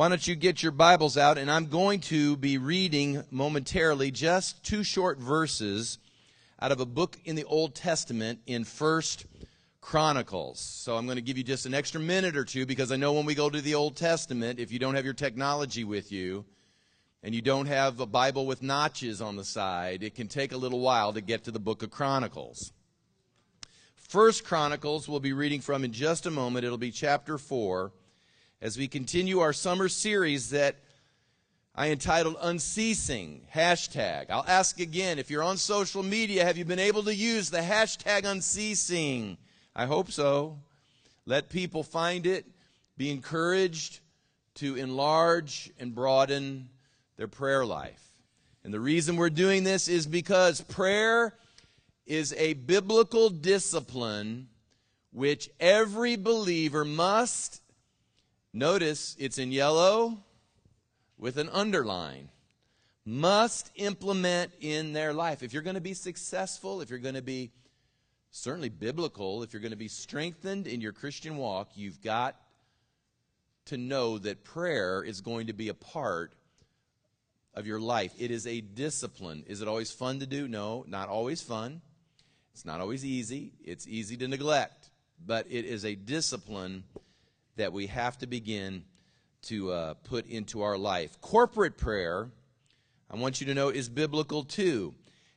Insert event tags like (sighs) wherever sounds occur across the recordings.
Why don't you get your Bibles out? And I'm going to be reading momentarily just two short verses out of a book in the Old Testament in First Chronicles. So I'm going to give you just an extra minute or two because I know when we go to the Old Testament, if you don't have your technology with you and you don't have a Bible with notches on the side, it can take a little while to get to the book of Chronicles. First Chronicles we'll be reading from in just a moment. It'll be chapter 4 as we continue our summer series that I entitled Unceasing Hashtag. I'll ask again if you're on social media, have you been able to use the hashtag Unceasing? I hope so. Let people find it, be encouraged to enlarge and broaden their prayer life. And the reason we're doing this is because prayer is a biblical discipline which every believer must, notice it's in yellow with an underline, must implement in their life. If you're going to be successful, if you're going to be certainly biblical, if you're going to be strengthened in your Christian walk, you've got to know that prayer is going to be a part of your life. It is a discipline. Is it always fun to do? No, not always fun. It's not always easy, it's easy to neglect, but it is a discipline that we have to begin to uh, put into our life. Corporate prayer, I want you to know, is biblical too.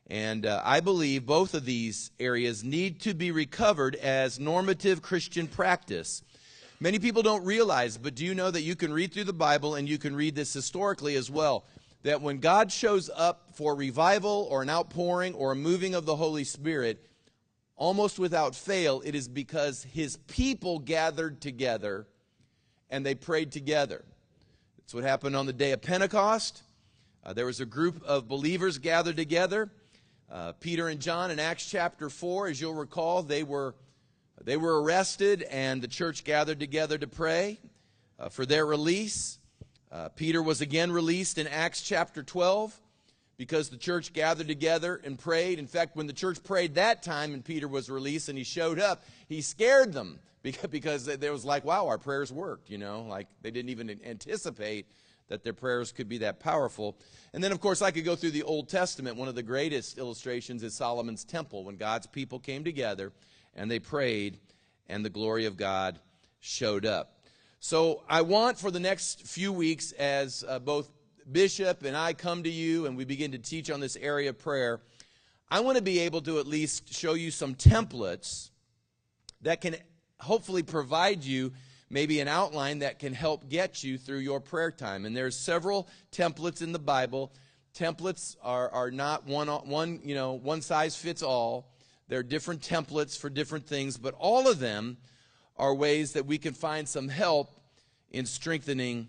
And uh, I believe both of these areas need to be recovered as normative Christian practice. Many people don't realize, but do you know that you can read through the Bible and you can read this historically as well? That when God shows up for revival or an outpouring or a moving of the Holy Spirit, almost without fail, it is because his people gathered together and they prayed together. That's what happened on the day of Pentecost. Uh, there was a group of believers gathered together. Uh, Peter and John in Acts chapter 4, as you'll recall, they were, they were arrested and the church gathered together to pray uh, for their release. Uh, Peter was again released in Acts chapter 12 because the church gathered together and prayed. In fact, when the church prayed that time and Peter was released and he showed up, he scared them (laughs) because, there was like, wow, our prayers worked, you know, like they didn't even anticipate that their prayers could be that powerful. And then, of course, I could go through the Old Testament. One of the greatest illustrations is Solomon's temple when God's people came together and they prayed and the glory of God showed up. So I want for the next few weeks, as uh, both Bishop and I come to you and we begin to teach on this area of prayer, I want to be able to at least show you some templates that can hopefully provide you maybe an outline that can help get you through your prayer time. And there's several templates in the Bible. Templates are, are not one, one, you know, one size fits all. There are different templates for different things, but all of them are ways that we can find some help in strengthening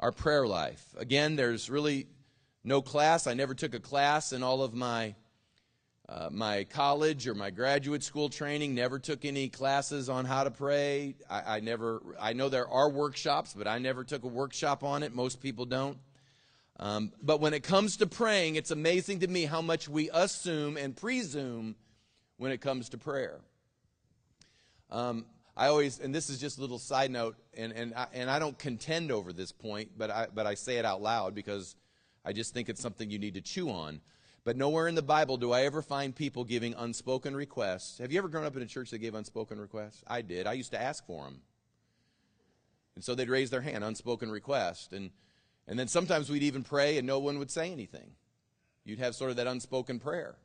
our prayer life. Again, there's really no class. I never took a class in all of my uh, my college or my graduate school training. Never took any classes on how to pray. I, I never. I know there are workshops, but I never took a workshop on it. Most people don't. Um, but when it comes to praying, it's amazing to me how much we assume and presume when it comes to prayer. Um, I always, and this is just a little side note, and, and, I, and I don't contend over this point, but I, but I say it out loud because I just think it's something you need to chew on. But nowhere in the Bible do I ever find people giving unspoken requests. Have you ever grown up in a church that gave unspoken requests? I did. I used to ask for them. And so they'd raise their hand, unspoken request. And, and then sometimes we'd even pray and no one would say anything. You'd have sort of that unspoken prayer.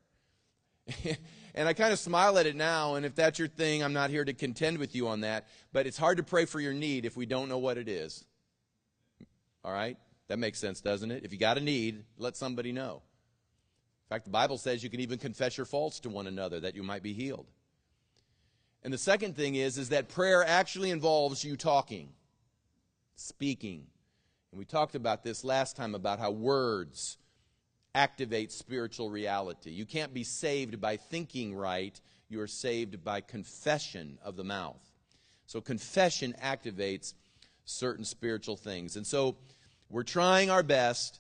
(laughs) and I kind of smile at it now, and if that's your thing, I'm not here to contend with you on that. But it's hard to pray for your need if we don't know what it is. All right? That makes sense, doesn't it? If you got a need, let somebody know. In fact, the Bible says you can even confess your faults to one another that you might be healed. And the second thing is, is that prayer actually involves you talking, speaking. And we talked about this last time about how words activates spiritual reality. You can't be saved by thinking right, you are saved by confession of the mouth. So, confession activates certain spiritual things. And so, we're trying our best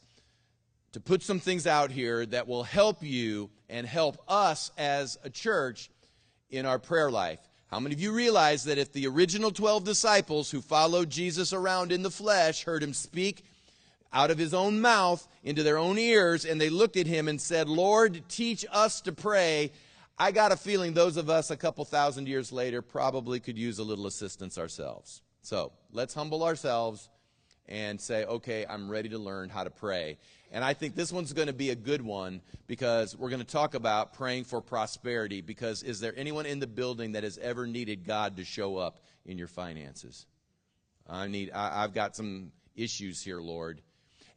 to put some things out here that will help you and help us as a church in our prayer life. How many of you realize that if the original 12 disciples who followed Jesus around in the flesh heard him speak out of his own mouth into their own ears, and they looked at him and said, Lord, teach us to pray, I got a feeling those of us a couple thousand years later probably could use a little assistance ourselves. So let's humble ourselves and say, okay, I'm ready to learn how to pray. And I think this one's going to be a good one because we're going to talk about praying for prosperity. Because is there anyone in the building that has ever needed God to show up in your finances? I need, I, I've got some issues here, Lord.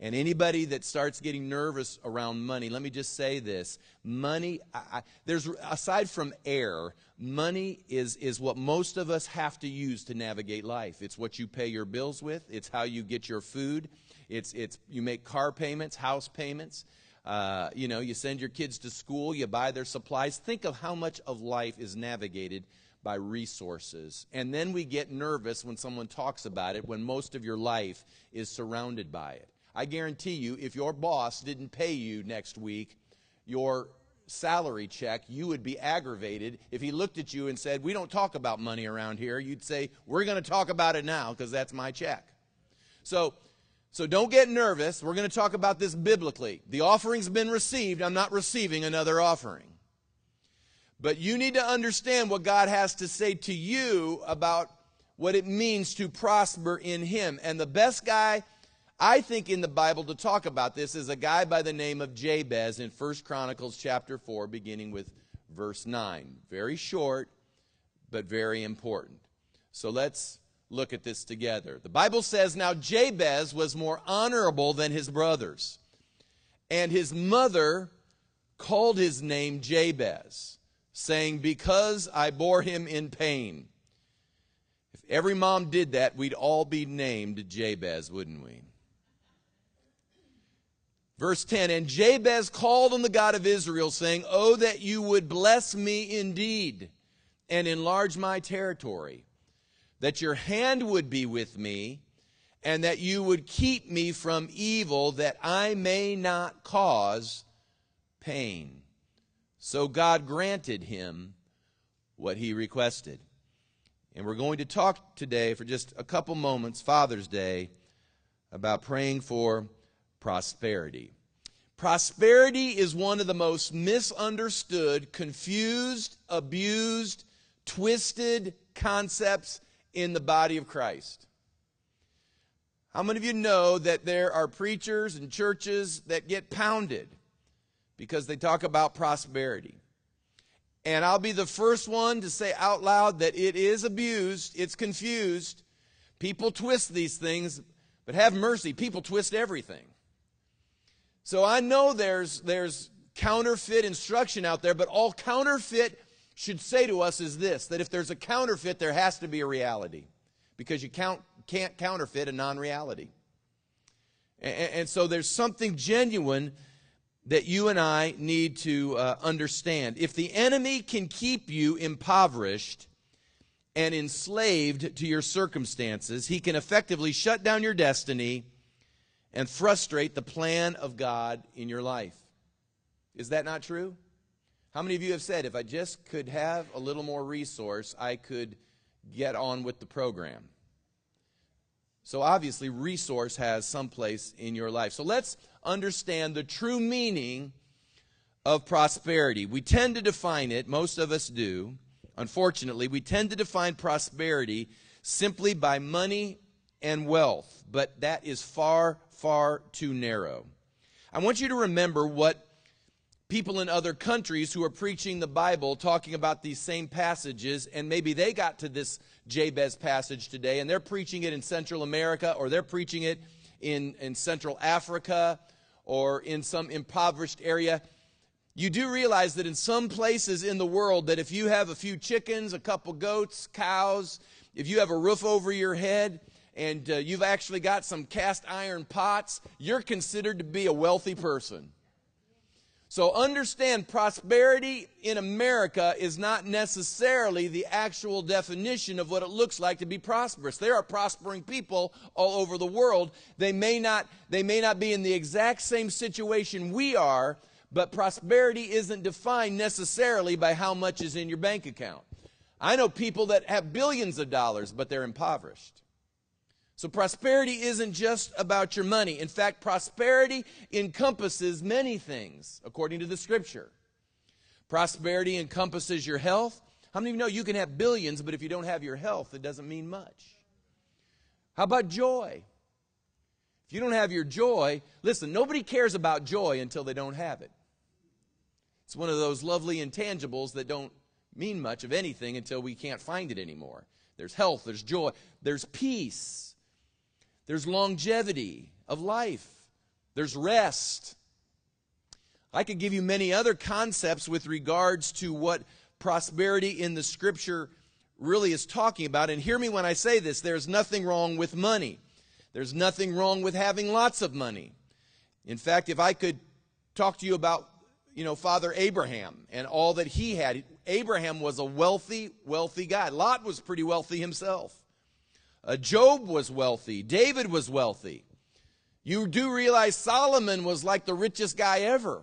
And anybody that starts getting nervous around money, let me just say this: money. I, I, there's aside from air, money is is what most of us have to use to navigate life. It's what you pay your bills with. It's how you get your food. It's, it's, you make car payments, house payments. Uh, you know, you send your kids to school, you buy their supplies. Think of how much of life is navigated by resources. And then we get nervous when someone talks about it when most of your life is surrounded by it. I guarantee you, if your boss didn't pay you next week, your salary check, you would be aggravated. If he looked at you and said, We don't talk about money around here, you'd say, We're going to talk about it now because that's my check. So so don't get nervous. We're going to talk about this biblically. The offering's been received. I'm not receiving another offering. But you need to understand what God has to say to you about what it means to prosper in Him. And the best guy, I think, in the Bible to talk about this is a guy by the name of Jabez in 1 Chronicles chapter 4, beginning with verse 9. Very short, but very important. So let's look at this together. The Bible says, Now Jabez was more honorable than his brothers, and his mother called his name Jabez, saying, Because I bore him in pain. If every mom did that, we'd all be named Jabez, wouldn't we? Verse 10 And Jabez called on the God of Israel, saying, Oh, that you would bless me indeed and enlarge my territory that your hand would be with me, and that you would keep me from evil, that I may not cause pain. So God granted him what he requested. And we're going to talk today for just a couple moments, Father's Day, about praying for prosperity. Prosperity is one of the most misunderstood, confused, abused, twisted concepts in the body of Christ. How many of you know that there are preachers and churches that get pounded because they talk about prosperity? And I'll be the first one to say out loud that it is abused, it's confused. People twist these things, but have mercy, people twist everything. So I know there's there's counterfeit instruction out there, but all counterfeit should say to us is this that if there's a counterfeit, there has to be a reality because you count, can't counterfeit a non reality. And, and, so there's something genuine that you and I need to uh, understand. If the enemy can keep you impoverished and enslaved to your circumstances, he can effectively shut down your destiny and frustrate the plan of God in your life. Is that not true? How many of you have said, if I just could have a little more resource, I could get on with the program? So obviously, resource has some place in your life. So let's understand the true meaning of prosperity. We tend to define it, most of us do. Unfortunately, we tend to define prosperity simply by money and wealth, but that is far, far too narrow. I want you to remember what people in other countries who are preaching the Bible, talking about these same passages, and maybe they got to this Jabez passage today, and they're preaching it in Central America, or they're preaching it in, in Central Africa, or in some impoverished area. You do realize that in some places in the world, that if you have a few chickens, a couple goats, cows, if you have a roof over your head, and uh, you've actually got some cast iron pots, you're considered to be a wealthy person. So understand prosperity in America is not necessarily the actual definition of what it looks like to be prosperous. There are prospering people all over the world. They may not, they may not be in the exact same situation we are, but prosperity isn't defined necessarily by how much is in your bank account. I know people that have billions of dollars, but they're impoverished. So prosperity isn't just about your money. In fact, prosperity encompasses many things, according to the scripture. Prosperity encompasses your health. How many of you know you can have billions, but if you don't have your health, it doesn't mean much? How about joy? If you don't have your joy, listen, nobody cares about joy until they don't have it. It's one of those lovely intangibles that don't mean much of anything until we can't find it anymore. There's health, there's joy, there's peace, there's longevity of life, there's rest. I could give you many other concepts with regards to what prosperity in the scripture really is talking about. And hear me when I say this there's nothing wrong with money, there's nothing wrong with having lots of money. In fact, if I could talk to you about you know, Father Abraham and all that he had. Abraham was a wealthy, wealthy guy. Lot was pretty wealthy himself. Uh, Job was wealthy. David was wealthy. You do realize Solomon was like the richest guy ever.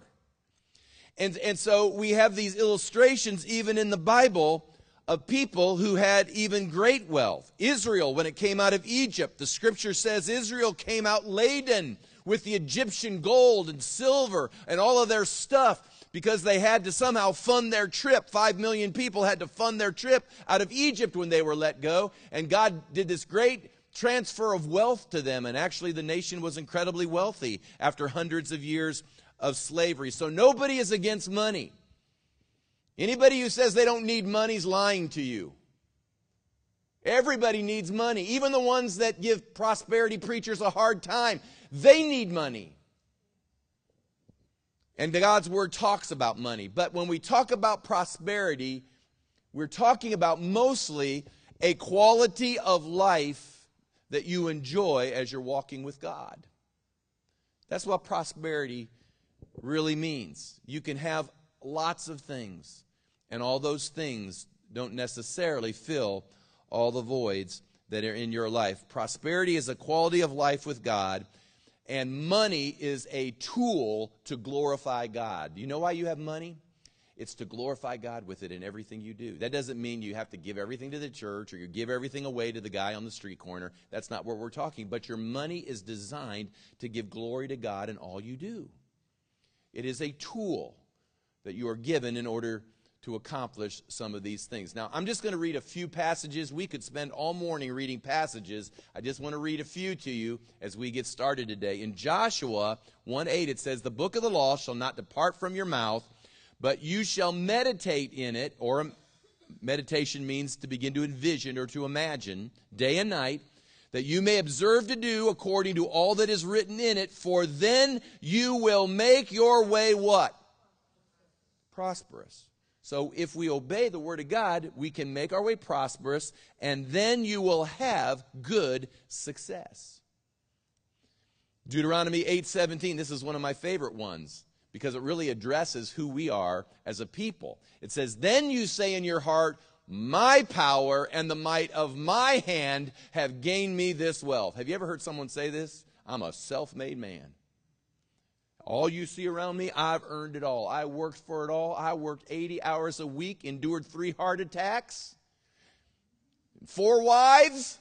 And, and so we have these illustrations even in the Bible of people who had even great wealth. Israel, when it came out of Egypt, the scripture says Israel came out laden with the Egyptian gold and silver and all of their stuff because they had to somehow fund their trip. Five million people had to fund their trip out of Egypt when they were let go. And God did this great transfer of wealth to them. And actually, the nation was incredibly wealthy after hundreds of years of slavery. So nobody is against money. Anybody who says they don't need money is lying to you. Everybody needs money. Even the ones that give prosperity preachers a hard time, they need money. And God's word talks about money. But when we talk about prosperity, we're talking about mostly a quality of life that you enjoy as you're walking with God. That's what prosperity really means. You can have lots of things, and all those things don't necessarily fill all the voids that are in your life. Prosperity is a quality of life with God and money is a tool to glorify God. You know why you have money? It's to glorify God with it in everything you do. That doesn't mean you have to give everything to the church or you give everything away to the guy on the street corner. That's not what we're talking. But your money is designed to give glory to God in all you do. It is a tool that you are given in order to accomplish some of these things. Now, I'm just going to read a few passages. We could spend all morning reading passages. I just want to read a few to you as we get started today. In Joshua 1 8, it says, The book of the law shall not depart from your mouth, but you shall meditate in it, or meditation means to begin to envision or to imagine day and night, that you may observe to do according to all that is written in it, for then you will make your way what? Prosperous. So if we obey the Word of God, we can make our way prosperous, and then you will have good success. Deuteronomy 8:17, this is one of my favorite ones because it really addresses who we are as a people. It says, Then you say in your heart, My power and the might of my hand have gained me this wealth. Have you ever heard someone say this? I'm a self made man. All you see around me, I've earned it all. I worked for it all. I worked 80 hours a week, endured three heart attacks, four wives,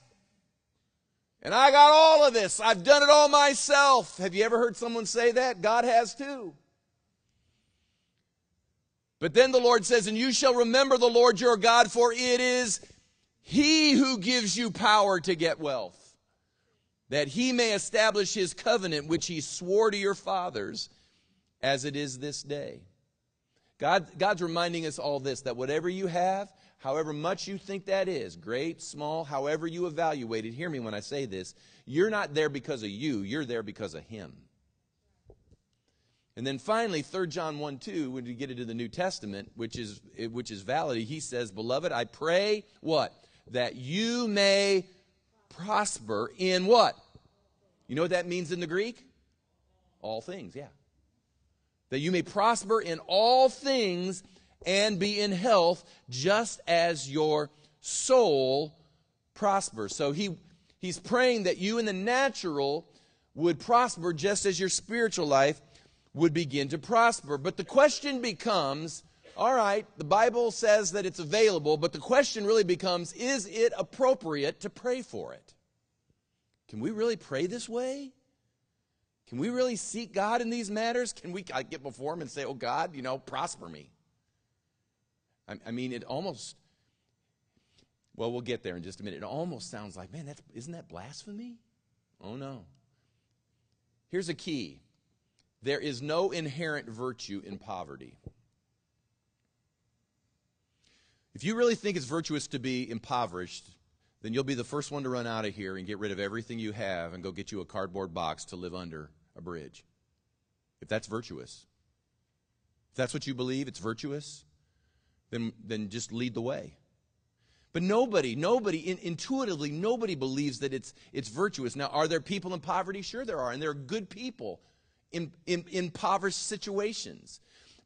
and I got all of this. I've done it all myself. Have you ever heard someone say that? God has too. But then the Lord says, And you shall remember the Lord your God, for it is He who gives you power to get wealth that he may establish his covenant which he swore to your fathers as it is this day. God, God's reminding us all this that whatever you have, however much you think that is, great, small, however you evaluate it, hear me when I say this, you're not there because of you, you're there because of him. And then finally, 3 John 1 2, when we get into the New Testament, which is, which is valid, he says, Beloved, I pray what? That you may prosper in what? You know what that means in the Greek? All things, yeah. That you may prosper in all things and be in health just as your soul prospers. So he, he's praying that you in the natural would prosper just as your spiritual life would begin to prosper. But the question becomes all right, the Bible says that it's available, but the question really becomes is it appropriate to pray for it? Can we really pray this way? Can we really seek God in these matters? Can we get before Him and say, oh, God, you know, prosper me? I, I mean, it almost, well, we'll get there in just a minute. It almost sounds like, man, that's, isn't that blasphemy? Oh, no. Here's a key there is no inherent virtue in poverty. If you really think it's virtuous to be impoverished, then you'll be the first one to run out of here and get rid of everything you have and go get you a cardboard box to live under a bridge. If that's virtuous. If that's what you believe, it's virtuous, then, then just lead the way. But nobody, nobody, in, intuitively, nobody believes that it's, it's virtuous. Now, are there people in poverty? Sure, there are. And there are good people in, in, in impoverished situations.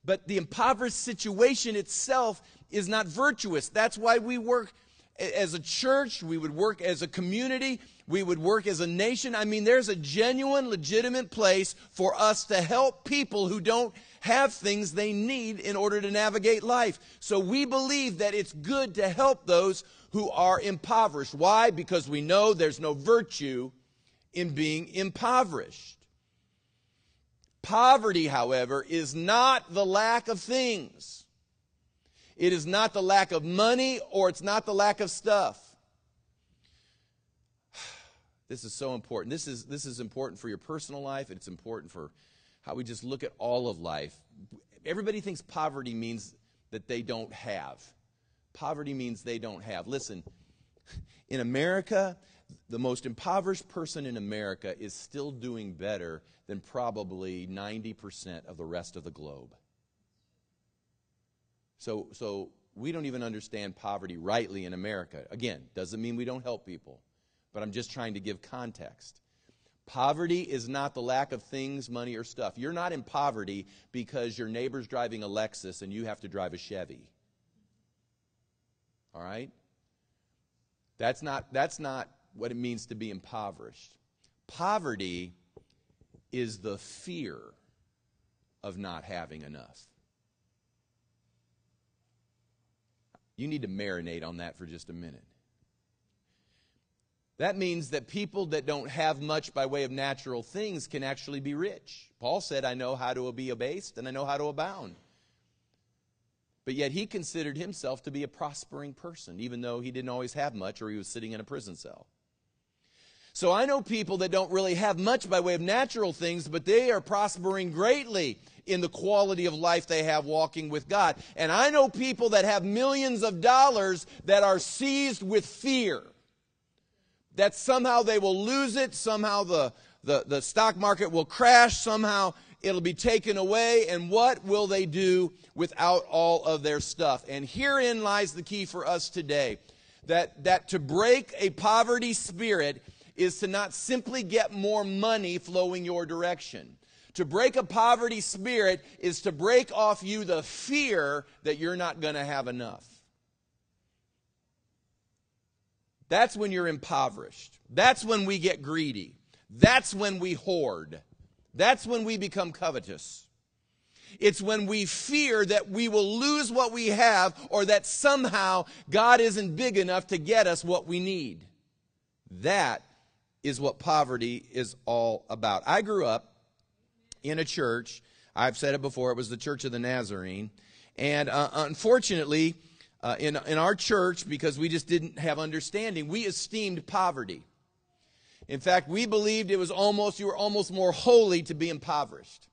But the impoverished situation itself is not virtuous. That's why we work as a church, we would work as a community, we would work as a nation. I mean, there's a genuine, legitimate place for us to help people who don't have things they need in order to navigate life. So we believe that it's good to help those who are impoverished. Why? Because we know there's no virtue in being impoverished. Poverty, however, is not the lack of things. It is not the lack of money or it's not the lack of stuff. (sighs) This is so important. This is, this is important for your personal life, it's important for how we just look at all of life. Everybody thinks poverty means that they don't have. Poverty means they don't have. Listen, in America, the most impoverished person in America is still doing better than probably 90% of the rest of the globe. So, so we don't even understand poverty rightly in America. Again, doesn't mean we don't help people, but I'm just trying to give context. Poverty is not the lack of things, money, or stuff. You're not in poverty because your neighbor's driving a Lexus and you have to drive a Chevy. All right? That's not, that's not what it means to be impoverished. Poverty is the fear of not having enough. You need to marinate on that for just a minute. That means that people that don't have much by way of natural things can actually be rich. Paul said, I know how to be abased and I know how to abound. But yet he considered himself to be a prospering person, even though he didn't always have much or he was sitting in a prison cell. So I know people that don't really have much by way of natural things, but they are prospering greatly in the quality of life they have walking with God. And I know people that have millions of dollars that are seized with fear. That somehow they will lose it, somehow the, the, the stock market will crash, somehow it'll be taken away, and what will they do without all of their stuff? And herein lies the key for us today. That, that to break a poverty spirit is to not simply get more money flowing your direction. To break a poverty spirit is to break off you the fear that you're not going to have enough. That's when you're impoverished. That's when we get greedy. That's when we hoard. That's when we become covetous. It's when we fear that we will lose what we have or that somehow God isn't big enough to get us what we need. That is what poverty is all about. I grew up in a church. I've said it before, it was the Church of the Nazarene. And uh, unfortunately, uh, in, in our church, because we just didn't have understanding, we esteemed poverty. In fact, we believed it was almost, you were almost more holy to be impoverished.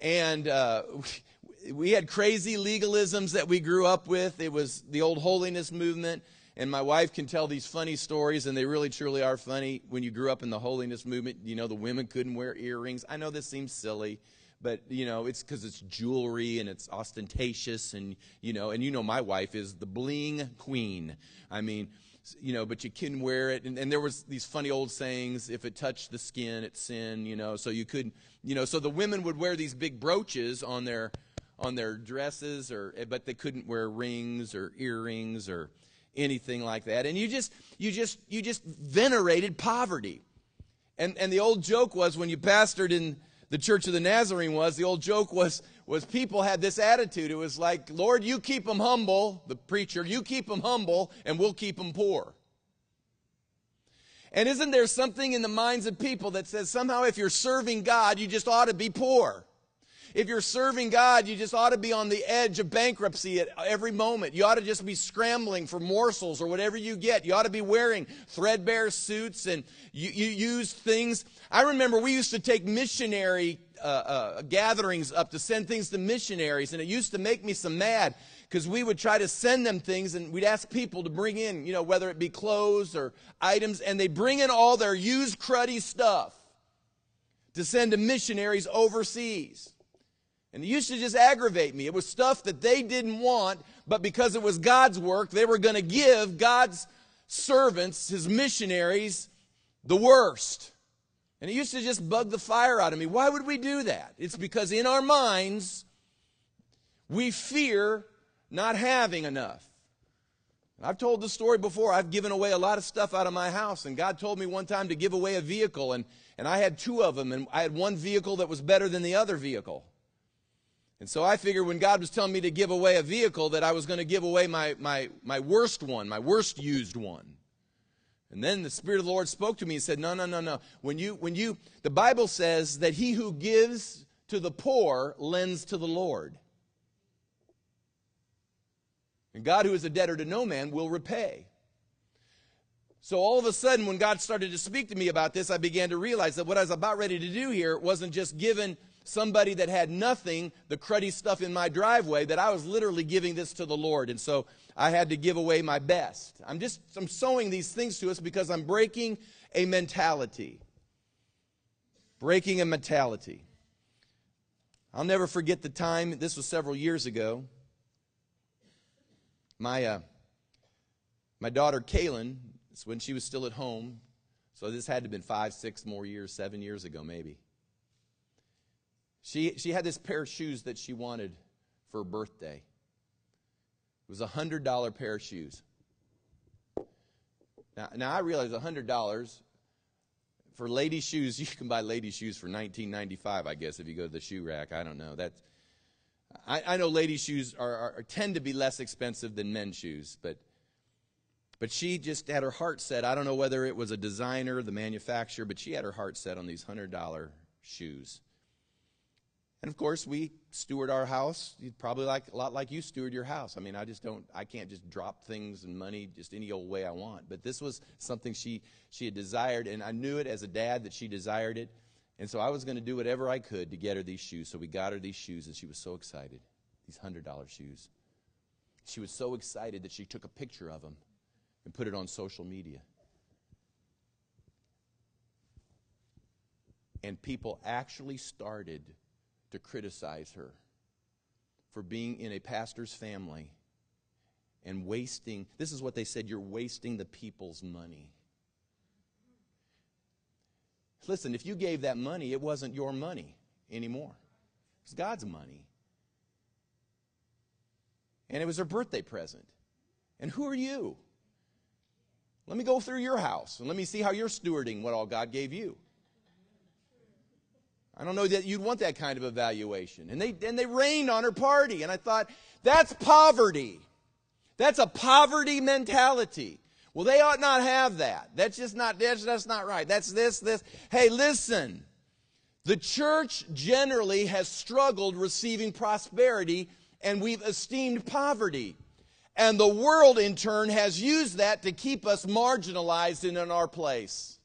And uh, (laughs) we had crazy legalisms that we grew up with. It was the old holiness movement. And my wife can tell these funny stories, and they really truly are funny. When you grew up in the holiness movement, you know, the women couldn't wear earrings. I know this seems silly, but, you know, it's because it's jewelry and it's ostentatious. And, you know, and you know, my wife is the bling queen. I mean, you know, but you can wear it. And, and there was these funny old sayings, if it touched the skin, it's sin, you know, so you could, you know, so the women would wear these big brooches on their, on their dresses or, eh, but they couldn't wear rings or earrings or, anything like that. And you just, you just, you just venerated poverty. And, and the old joke was when you pastored in the Church of the Nazarene was, the old joke was, was people had this attitude. It was like, Lord, you keep them humble, the preacher, you keep them humble, and we'll keep them poor. And isn't there something in the minds of people that says somehow if you're serving God, you just ought to be poor? If you're serving God, you just ought to be on the edge of bankruptcy at every moment. You ought to just be scrambling for morsels or whatever you get. You ought to be wearing threadbare suits and you, you use things. I remember we used to take missionary uh, uh, gatherings up to send things to missionaries, and it used to make me some mad because we would try to send them things and we'd ask people to bring in, you know, whether it be clothes or items, and they bring in all their used cruddy stuff to send to missionaries overseas. And it used to just aggravate me. It was stuff that they didn't want, but because it was God's work, they were going to give God's servants, his missionaries, the worst. And it used to just bug the fire out of me. Why would we do that? It's because in our minds, we fear not having enough. I've told the story before. I've given away a lot of stuff out of my house, and God told me one time to give away a vehicle, and, and I had two of them, and I had one vehicle that was better than the other vehicle. And so I figured when God was telling me to give away a vehicle that I was going to give away my, my, my worst one, my worst used one. And then the Spirit of the Lord spoke to me and said, No, no, no, no. When you, when you, the Bible says that he who gives to the poor lends to the Lord. And God, who is a debtor to no man, will repay. So all of a sudden, when God started to speak to me about this, I began to realize that what I was about ready to do here wasn't just given somebody that had nothing, the cruddy stuff in my driveway, that I was literally giving this to the Lord. And so I had to give away my best. I'm just I'm sowing these things to us because I'm breaking a mentality. Breaking a mentality. I'll never forget the time, this was several years ago. My, uh, my daughter Kaylin, when she was still at home, so this had to have been five, six more years, seven years ago, maybe. She, she had this pair of shoes that she wanted for her birthday. It was a $100 pair of shoes. Now, now I realize a $100 for lady shoes, (laughs) you can buy lady shoes for 1995 I guess, if you go to the shoe rack. I don't know. That's, I, I know lady shoes are, are, tend to be less expensive than men's shoes, but, but she just had her heart set. I don't know whether it was a designer, the manufacturer, but she had her heart set on these $100 shoes. And of course, we steward our house probably like a lot like you steward your house. I mean, I just don't, I can't just drop things and money just any old way I want. But this was something she she had desired, and I knew it as a dad that she desired it. And so I was going to do whatever I could to get her these shoes. So we got her these shoes, and she was so excited. These hundred dollar shoes. She was so excited that she took a picture of them and put it on social media. And people actually started to criticize her for being in a pastor's family and wasting. This is what they said you're wasting the people's money. Listen, if you gave that money, it wasn't your money anymore. It was God's money. And it was her birthday present. And who are you? Let me go through your house and let me see how you're stewarding what all God gave you. I don't know that you'd want that kind of evaluation. And they, and they rained on her party. And I thought, that's poverty. That's a poverty mentality. Well, they ought not have that. That's just not, that's, that's not right. That's this, this. Hey, listen. The church generally has struggled receiving prosperity and we've esteemed poverty. And the world, in turn, has used that to keep us marginalized and in our place.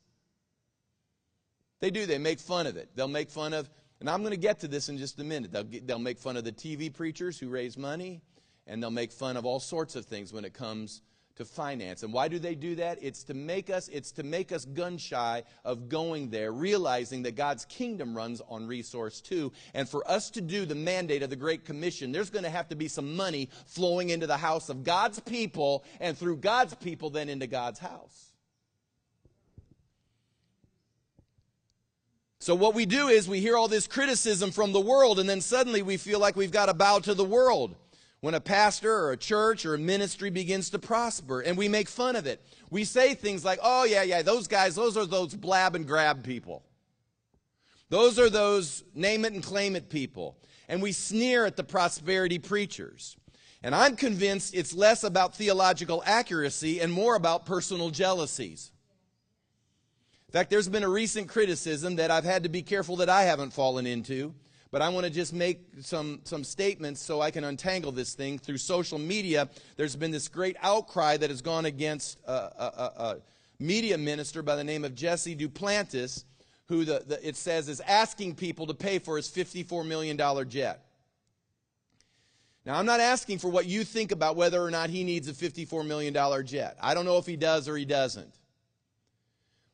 They do. They make fun of it. They'll make fun of, and I'm going to get to this in just a minute. They'll, get, they'll make fun of the TV preachers who raise money, and they'll make fun of all sorts of things when it comes to finance. And why do they do that? It's to make us, it's to make us gun shy of going there, realizing that God's kingdom runs on resource too. And for us to do the mandate of the Great Commission, there's going to have to be some money flowing into the house of God's people, and through God's people, then into God's house. So, what we do is we hear all this criticism from the world, and then suddenly we feel like we've got to bow to the world when a pastor or a church or a ministry begins to prosper, and we make fun of it. We say things like, oh, yeah, yeah, those guys, those are those blab and grab people. Those are those name it and claim it people. And we sneer at the prosperity preachers. And I'm convinced it's less about theological accuracy and more about personal jealousies. In fact, there's been a recent criticism that I've had to be careful that I haven't fallen into, but I want to just make some, some statements so I can untangle this thing. Through social media, there's been this great outcry that has gone against a, a, a media minister by the name of Jesse Duplantis, who the, the, it says is asking people to pay for his $54 million jet. Now, I'm not asking for what you think about whether or not he needs a $54 million jet. I don't know if he does or he doesn't.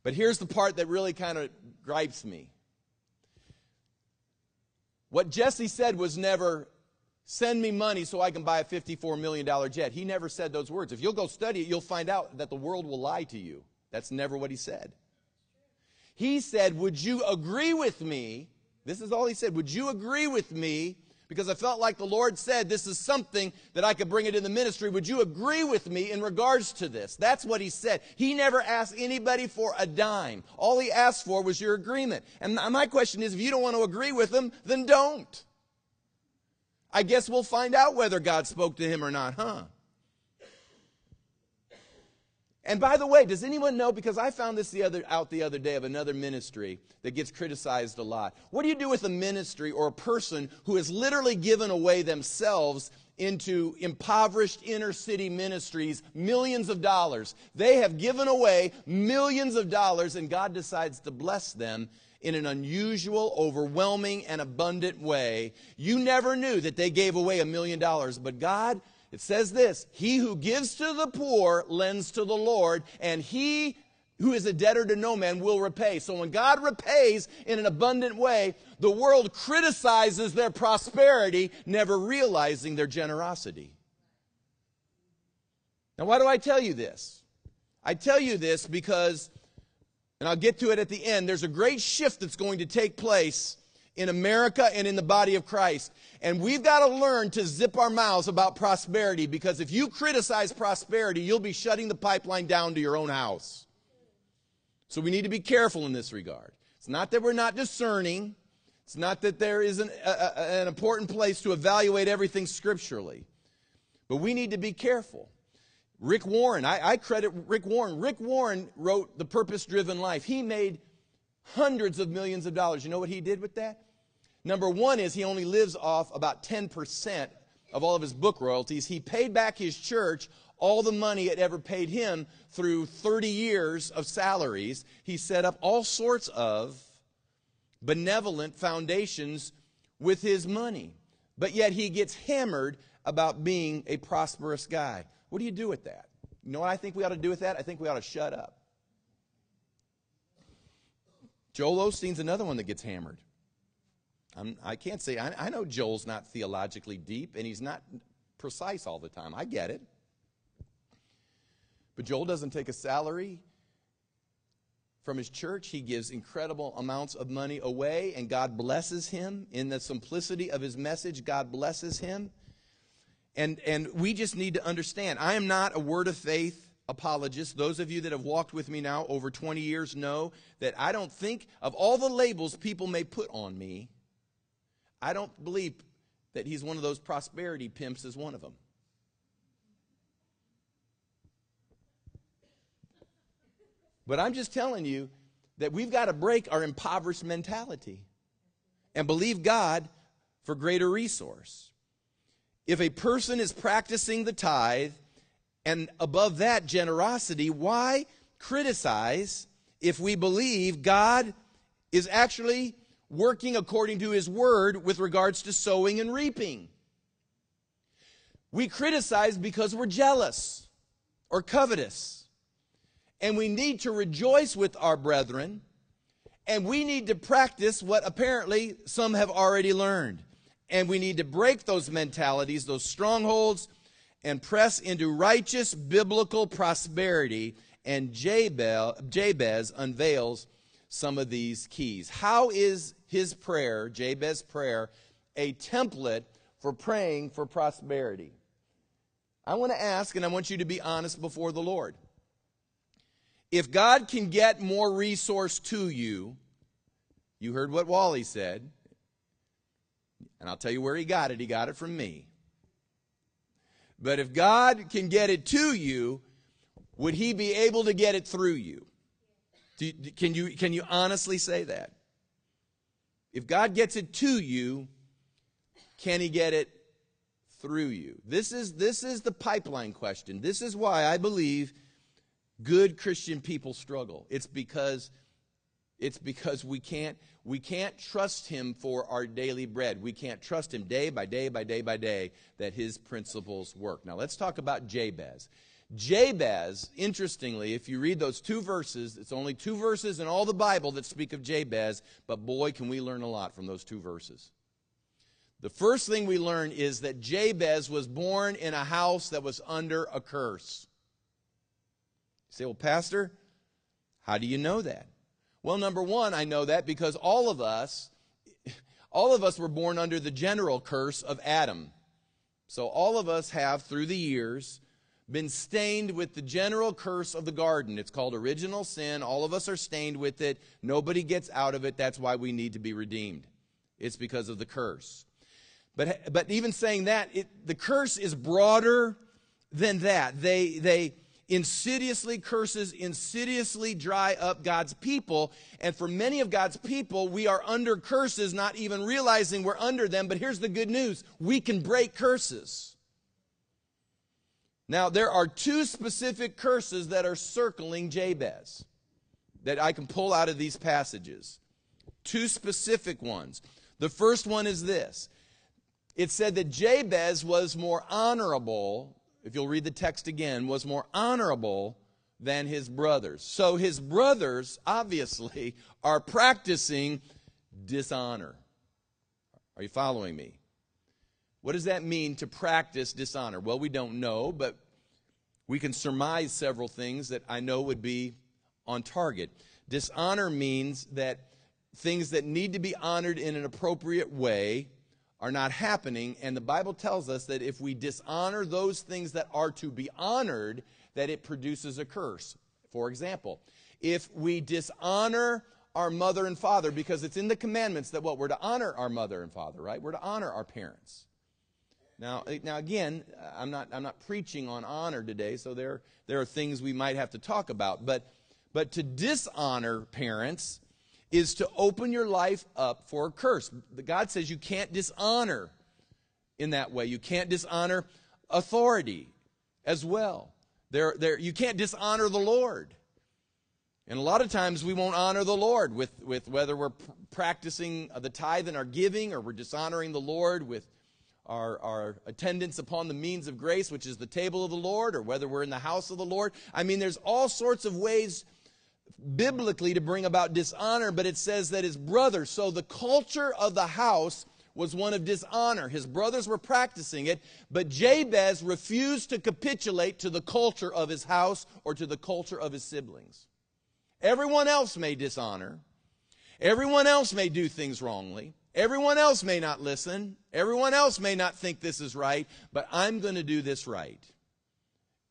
But here's the part that really kind of gripes me. What Jesse said was never, send me money so I can buy a $54 million jet. He never said those words. If you'll go study it, you'll find out that the world will lie to you. That's never what he said. He said, Would you agree with me? This is all he said. Would you agree with me because I felt like the Lord said this is something that I could bring it in the ministry. Would you agree with me in regards to this? That's what he said. He never asked anybody for a dime. All he asked for was your agreement. And my question is if you don't want to agree with him, then don't. I guess we'll find out whether God spoke to him or not, huh? And by the way, does anyone know? Because I found this the other, out the other day of another ministry that gets criticized a lot. What do you do with a ministry or a person who has literally given away themselves into impoverished inner city ministries millions of dollars? They have given away millions of dollars, and God decides to bless them in an unusual, overwhelming, and abundant way. You never knew that they gave away a million dollars, but God it says this He who gives to the poor lends to the Lord, and he who is a debtor to no man will repay. So when God repays in an abundant way, the world criticizes their prosperity, never realizing their generosity. Now, why do I tell you this? I tell you this because, and I'll get to it at the end, there's a great shift that's going to take place in America and in the body of Christ. And we've got to learn to zip our mouths about prosperity because if you criticize prosperity, you'll be shutting the pipeline down to your own house. So we need to be careful in this regard. It's not that we're not discerning, it's not that there isn't an important place to evaluate everything scripturally, but we need to be careful. Rick Warren, I, I credit Rick Warren. Rick Warren wrote The Purpose Driven Life. He made hundreds of millions of dollars. You know what he did with that? Number one is he only lives off about 10% of all of his book royalties. He paid back his church all the money it ever paid him through 30 years of salaries. He set up all sorts of benevolent foundations with his money. But yet he gets hammered about being a prosperous guy. What do you do with that? You know what I think we ought to do with that? I think we ought to shut up. Joel Osteen's another one that gets hammered. I'm, I can not say, I, I know Joel's not theologically deep and he's not precise all the time. I get it. But Joel doesn't take a salary from his church. He gives incredible amounts of money away, and God blesses him. In the simplicity of his message, God blesses him. And, and we just need to understand I am not a word of faith apologist. Those of you that have walked with me now over 20 years know that I don't think, of all the labels people may put on me, I don't believe that he's one of those prosperity pimps as one of them. But I'm just telling you that we've got to break our impoverished mentality and believe God for greater resource. If a person is practicing the tithe and above that generosity, why criticize if we believe God is actually working according to his word with regards to sowing and reaping. We criticize because we're jealous or covetous. And we need to rejoice with our brethren. And we need to practice what apparently some have already learned. And we need to break those mentalities, those strongholds, and press into righteous biblical prosperity. And Jabez unveils some of these keys. How is his prayer, Jabez's prayer, a template for praying for prosperity? I want to ask, and I want you to be honest before the Lord. If God can get more resource to you, You heard what Wally said. And I'll tell you where he got it. He got it from me. But if God can get it to you, would he be able to get it through you? Do, can, you can you honestly say that? If God gets it to you, can he get it through you? This is, this is the pipeline question. This is why I believe good Christian people struggle. It's because it's because we can't we can't trust him for our daily bread. We can't trust him day by day by day by day that his principles work. Now let's talk about Jabez. Jabez, interestingly, if you read those two verses, it's only two verses in all the Bible that speak of Jabez, but boy, can we learn a lot from those two verses. The first thing we learn is that Jabez was born in a house that was under a curse. You say, well, Pastor, how do you know that? Well, number one, I know that because all of us, all of us were born under the general curse of Adam. So all of us have, through the years, been stained with the general curse of the garden. It's called original sin. All of us are stained with it. Nobody gets out of it. That's why we need to be redeemed. It's because of the curse. But, but even saying that, it, the curse is broader than that. They, they insidiously curses, insidiously dry up God's people. And for many of God's people, we are under curses, not even realizing we're under them. But here's the good news we can break curses. Now, there are two specific curses that are circling Jabez that I can pull out of these passages. Two specific ones. The first one is this it said that Jabez was more honorable, if you'll read the text again, was more honorable than his brothers. So his brothers, obviously, (laughs) are practicing dishonor. Are you following me? What does that mean to practice dishonor? Well, we don't know, but we can surmise several things that I know would be on target. Dishonor means that things that need to be honored in an appropriate way are not happening, and the Bible tells us that if we dishonor those things that are to be honored, that it produces a curse. For example, if we dishonor our mother and father, because it's in the commandments that what we're to honor our mother and father, right? We're to honor our parents. Now, eh, now again, I'm not, I'm not preaching on honor today, so there, there are things we might have to talk about. But, but to dishonor parents is to open your life up for a curse. God says you can't dishonor in that way. You can't dishonor authority as well. There, there, you can't dishonor the Lord. And a lot of times we won't honor the Lord with, with whether we're pr- practicing the tithe in our giving or we're dishonoring the Lord with our, our attendance upon the means of grace, which is the table of the Lord, or whether we're in the house of the Lord. I mean, there's all sorts of ways biblically to bring about dishonor, but it says that his brothers, so the culture of the house was one of dishonor. His brothers were practicing it, but Jabez refused to capitulate to the culture of his house or to the culture of his siblings. Everyone else may dishonor. Everyone else may do things wrongly. Everyone else may not listen. Everyone else may not think this is right, but I'm going to do this right.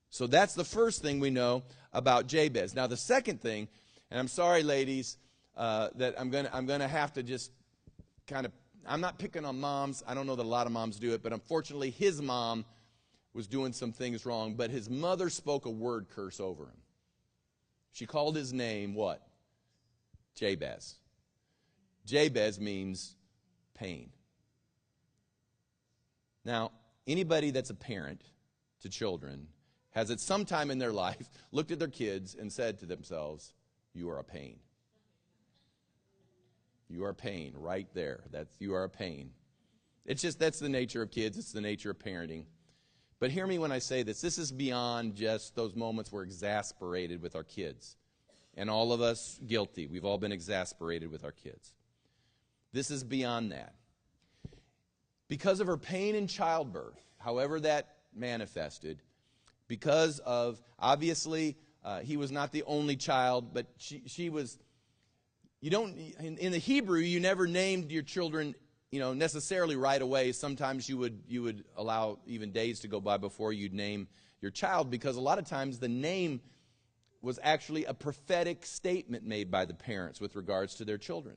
So that's the first thing we know about Jabez. Now, the second thing, and I'm sorry, ladies, uh, that I'm going to I'm going to have to just kind of, I'm not picking on moms. I don't know that a lot of moms do it, but unfortunately, his mom was doing some things wrong, but his mother spoke a word curse over him. She called his name what? Jabez. Jabez means pain. Now, anybody that's a parent to children has at some time in their (laughs) life looked at their kids and said to themselves, You are a pain. You are a pain right there. That's you are a pain. It's just that's the nature of kids, it's the nature of parenting. But hear me when I say this. This is beyond just those moments we're exasperated with our kids. And all of us guilty. We've all been exasperated with our kids. This is beyond that. Because of her pain in childbirth, however that manifested, because of, obviously, uh, he was not the only child, but she, she was, you don't, in, in the Hebrew, you never named your children you know necessarily right away sometimes you would you would allow even days to go by before you'd name your child because a lot of times the name was actually a prophetic statement made by the parents with regards to their children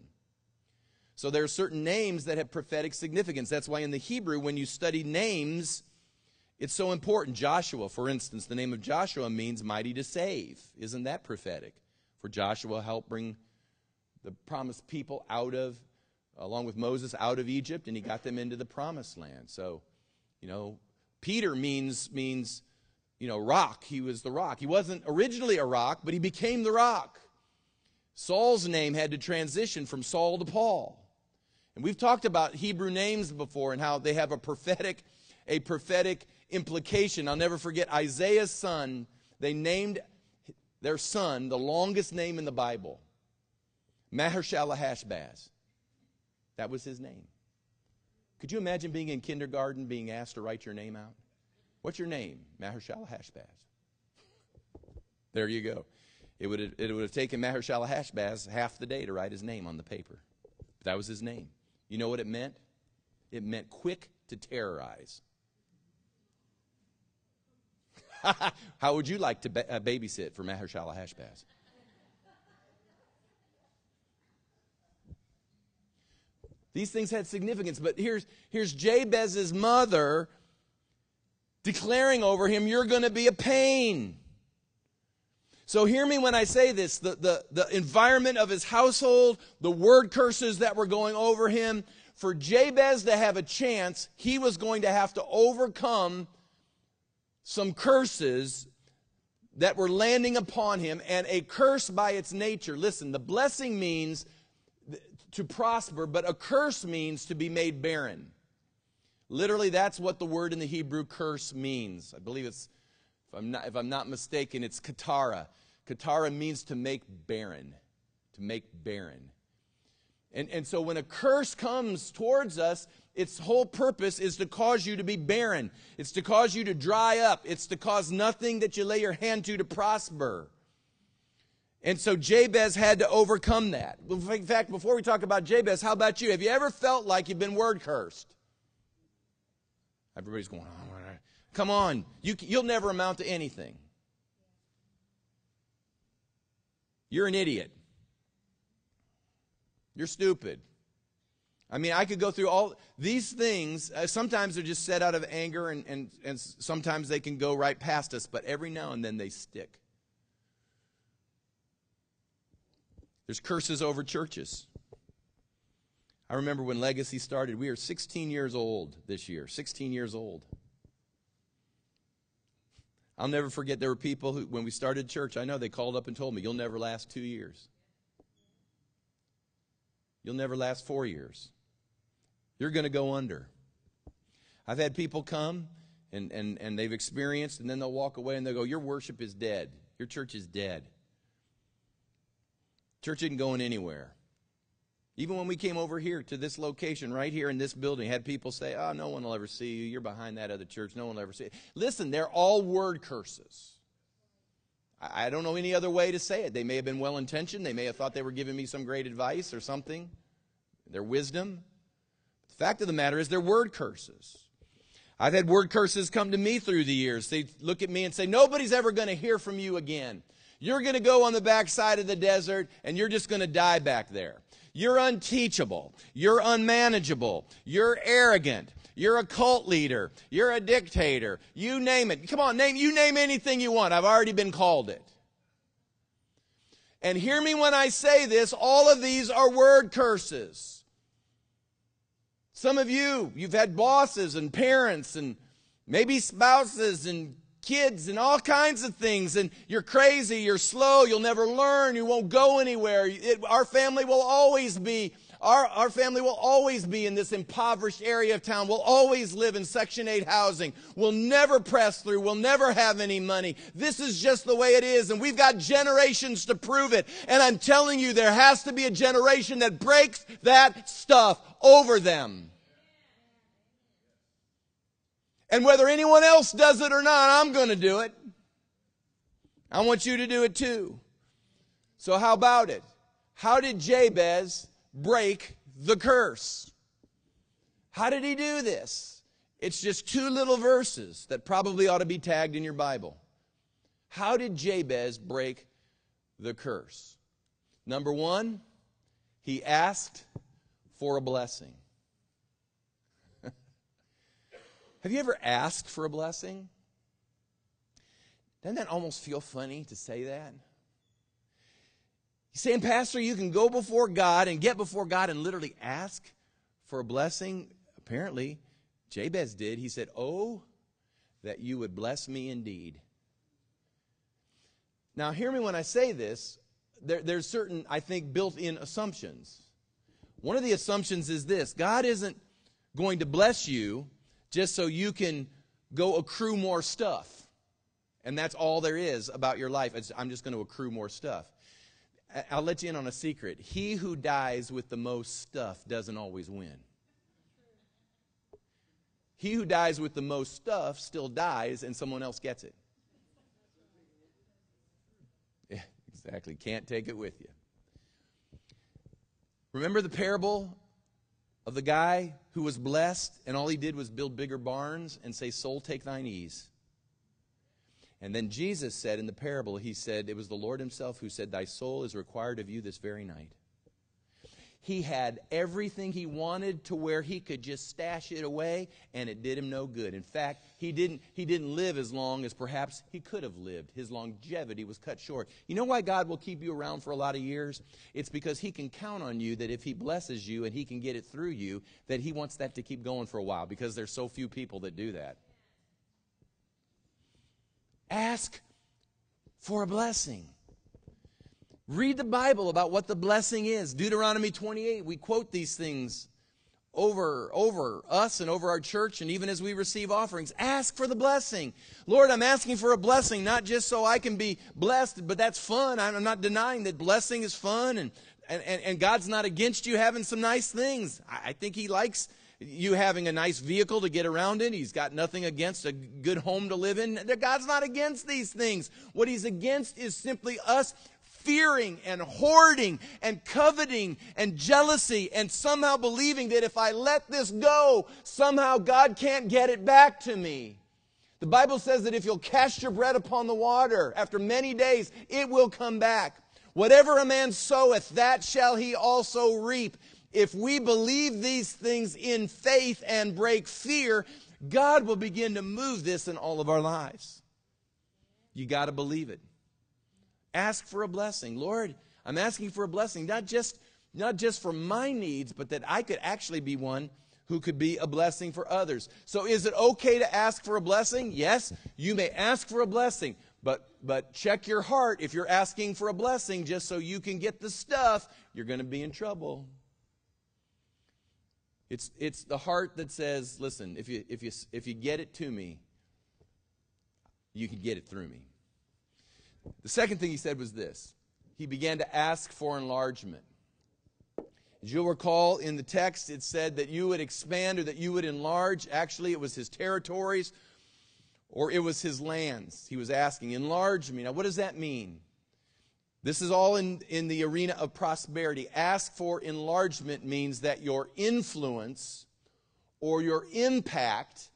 So there are certain names that have prophetic significance. That's why in the Hebrew, when you study names, it's so important. Joshua, for instance, the name of Joshua means mighty to save. Isn't that prophetic? For Joshua helped bring the promised people out of, along with Moses, out of Egypt, and he got them into the promised land. So, you know, Peter means means, you know, rock. He was the rock. He wasn't originally a rock, but he became the rock. Saul's name had to transition from Saul to Paul. And we've talked about Hebrew names before and how they have a prophetic, a prophetic implication. I'll never forget Isaiah's son. They named their son the longest name in the Bible. Maher-shalal-hash-baz. That was his name. Could you imagine being in kindergarten being asked to write your name out? What's your name? Maher-shalal-hash-baz. There you go. It would have, it would have taken Maher-shalal-hash-baz half the day to write his name on the paper. That was his name. You know what it meant? It meant quick to terrorize. (laughs) How would you like to ba- uh, babysit for Maher-shalal-hash-baz? These things had significance, but here's, here's Jabez's mother declaring over him, You're going to be a pain. So hear me when I say this. The, the, the environment of his household, the word curses that were going over him, for Jabez to have a chance, he was going to have to overcome some curses that were landing upon him. And a curse by its nature, listen, the blessing means to prosper, but a curse means to be made barren. Literally, that's what the word in the Hebrew curse means. I believe it's, if I'm not, if I'm not mistaken, it's katara. Katara means to make barren, to make barren. And, and so when a curse comes towards us, its whole purpose is to cause you to be barren. It's to cause you to dry up. It's to cause nothing that you lay your hand to to prosper. And so Jabez had to overcome that. In fact, before we talk about Jabez, how about you? Have you ever felt like you've been word cursed? Everybody's going, oh, come on. You, you'll never amount to anything. You're an idiot. You're stupid. I mean, I could go through all these things. Uh, sometimes they're just said out of anger, and, and, and sometimes they can go right past us, but every now and then they stick. There's curses over churches. I remember when Legacy started, we were 16 years old this year. 16 years old. I'll never forget there were people who, when we started church, I know they called up and told me, You'll never last two years. You'll never last four years. You're going to go under. I've had people come and, and, and they've experienced, and then they'll walk away and they'll go, Your worship is dead. Your church is dead. Church isn't going anywhere. Even when we came over here to this location, right here in this building, had people say, Oh, no one will ever see you. You're behind that other church. No one will ever see you. Listen, they're all word curses. I don't know any other way to say it. They may have been well intentioned. They may have thought they were giving me some great advice or something, their wisdom. The fact of the matter is, they're word curses. I've had word curses come to me through the years. They look at me and say, Nobody's ever going to hear from you again. You're going to go on the backside of the desert and you're just going to die back there. You're unteachable. You're unmanageable. You're arrogant. You're a cult leader. You're a dictator. You name it. Come on, name you name anything you want. I've already been called it. And hear me when I say this, all of these are word curses. Some of you, you've had bosses and parents and maybe spouses and kids and all kinds of things, and you're crazy, you're slow, you'll never learn, you won't go anywhere. It, our family will always be. Our, our family will always be in this impoverished area of town. We'll always live in Section 8 housing. We'll never press through. We'll never have any money. This is just the way it is. And we've got generations to prove it. And I'm telling you, there has to be a generation that breaks that stuff over them. And whether anyone else does it or not, I'm going to do it. I want you to do it too. So, how about it? How did Jabez break the curse? How did he do this? It's just two little verses that probably ought to be tagged in your Bible. How did Jabez break the curse? Number one, he asked for a blessing. Have you ever asked for a blessing? Doesn't that almost feel funny to say that? He's saying, Pastor, you can go before God and get before God and literally ask for a blessing. Apparently, Jabez did. He said, Oh, that you would bless me indeed. Now, hear me when I say this. There, there's certain, I think, built in assumptions. One of the assumptions is this God isn't going to bless you just so you can go accrue more stuff. And that's all there is about your life. It's, I'm just going to accrue more stuff. I'll let you in on a secret. He who dies with the most stuff doesn't always win. He who dies with the most stuff still dies and someone else gets it. (laughs) Yeah, exactly. Can't take it with you. Remember the parable of the guy who was blessed and all he did was build bigger barns and say, Soul, take thine ease. And then Jesus said in the parable, He said, It was the Lord Himself who said, Thy soul is required of you this very night. He had everything he wanted to where he could just stash it away, and it did him no good. In fact, he didn't, he didn't live as long as perhaps he could have lived. His longevity was cut short. You know why God will keep you around for a lot of years? It's because he can count on you that if he blesses you and he can get it through you, that he wants that to keep going for a while because there's so few people that do that. Ask for a blessing. Read the Bible about what the blessing is. Deuteronomy 28, we quote these things over over us and over our church and even as we receive offerings ask for the blessing lord i'm asking for a blessing not just so i can be blessed but that's fun i'm not denying that blessing is fun and and, and god's not against you having some nice things I, I think he likes you having a nice vehicle to get around in. He's got nothing against a good home to live in. God's not against these things. What he's against is simply us fearing and hoarding and coveting and jealousy and somehow believing that if I let this go, somehow God can't get it back to me. The Bible says that if you'll cast your bread upon the water, after many days, it will come back. Whatever a man soweth, that shall he also reap. If we believe these things in faith and break fear, God will begin to move this in all of our lives. You got to believe it. Ask for a blessing. Lord, I'm asking for a blessing, not just, not just for my needs, but that I could actually be one who could be a blessing for others. So is it okay to ask for a blessing? Yes, you may ask for a blessing, but but check your heart if you're asking for a blessing just so you can get the stuff, you're going to be in trouble. It's it's the heart that says, listen, if you if you if you get it to me, you can get it through me. The second thing he said was this he began to ask for enlargement. As you'll recall in the text, it said that you would expand or that you would enlarge. Actually, it was his territories or it was his lands. He was asking, enlarge me. Now, what does that mean? This is all in, in the arena of prosperity. Ask for enlargement means that your influence or your impact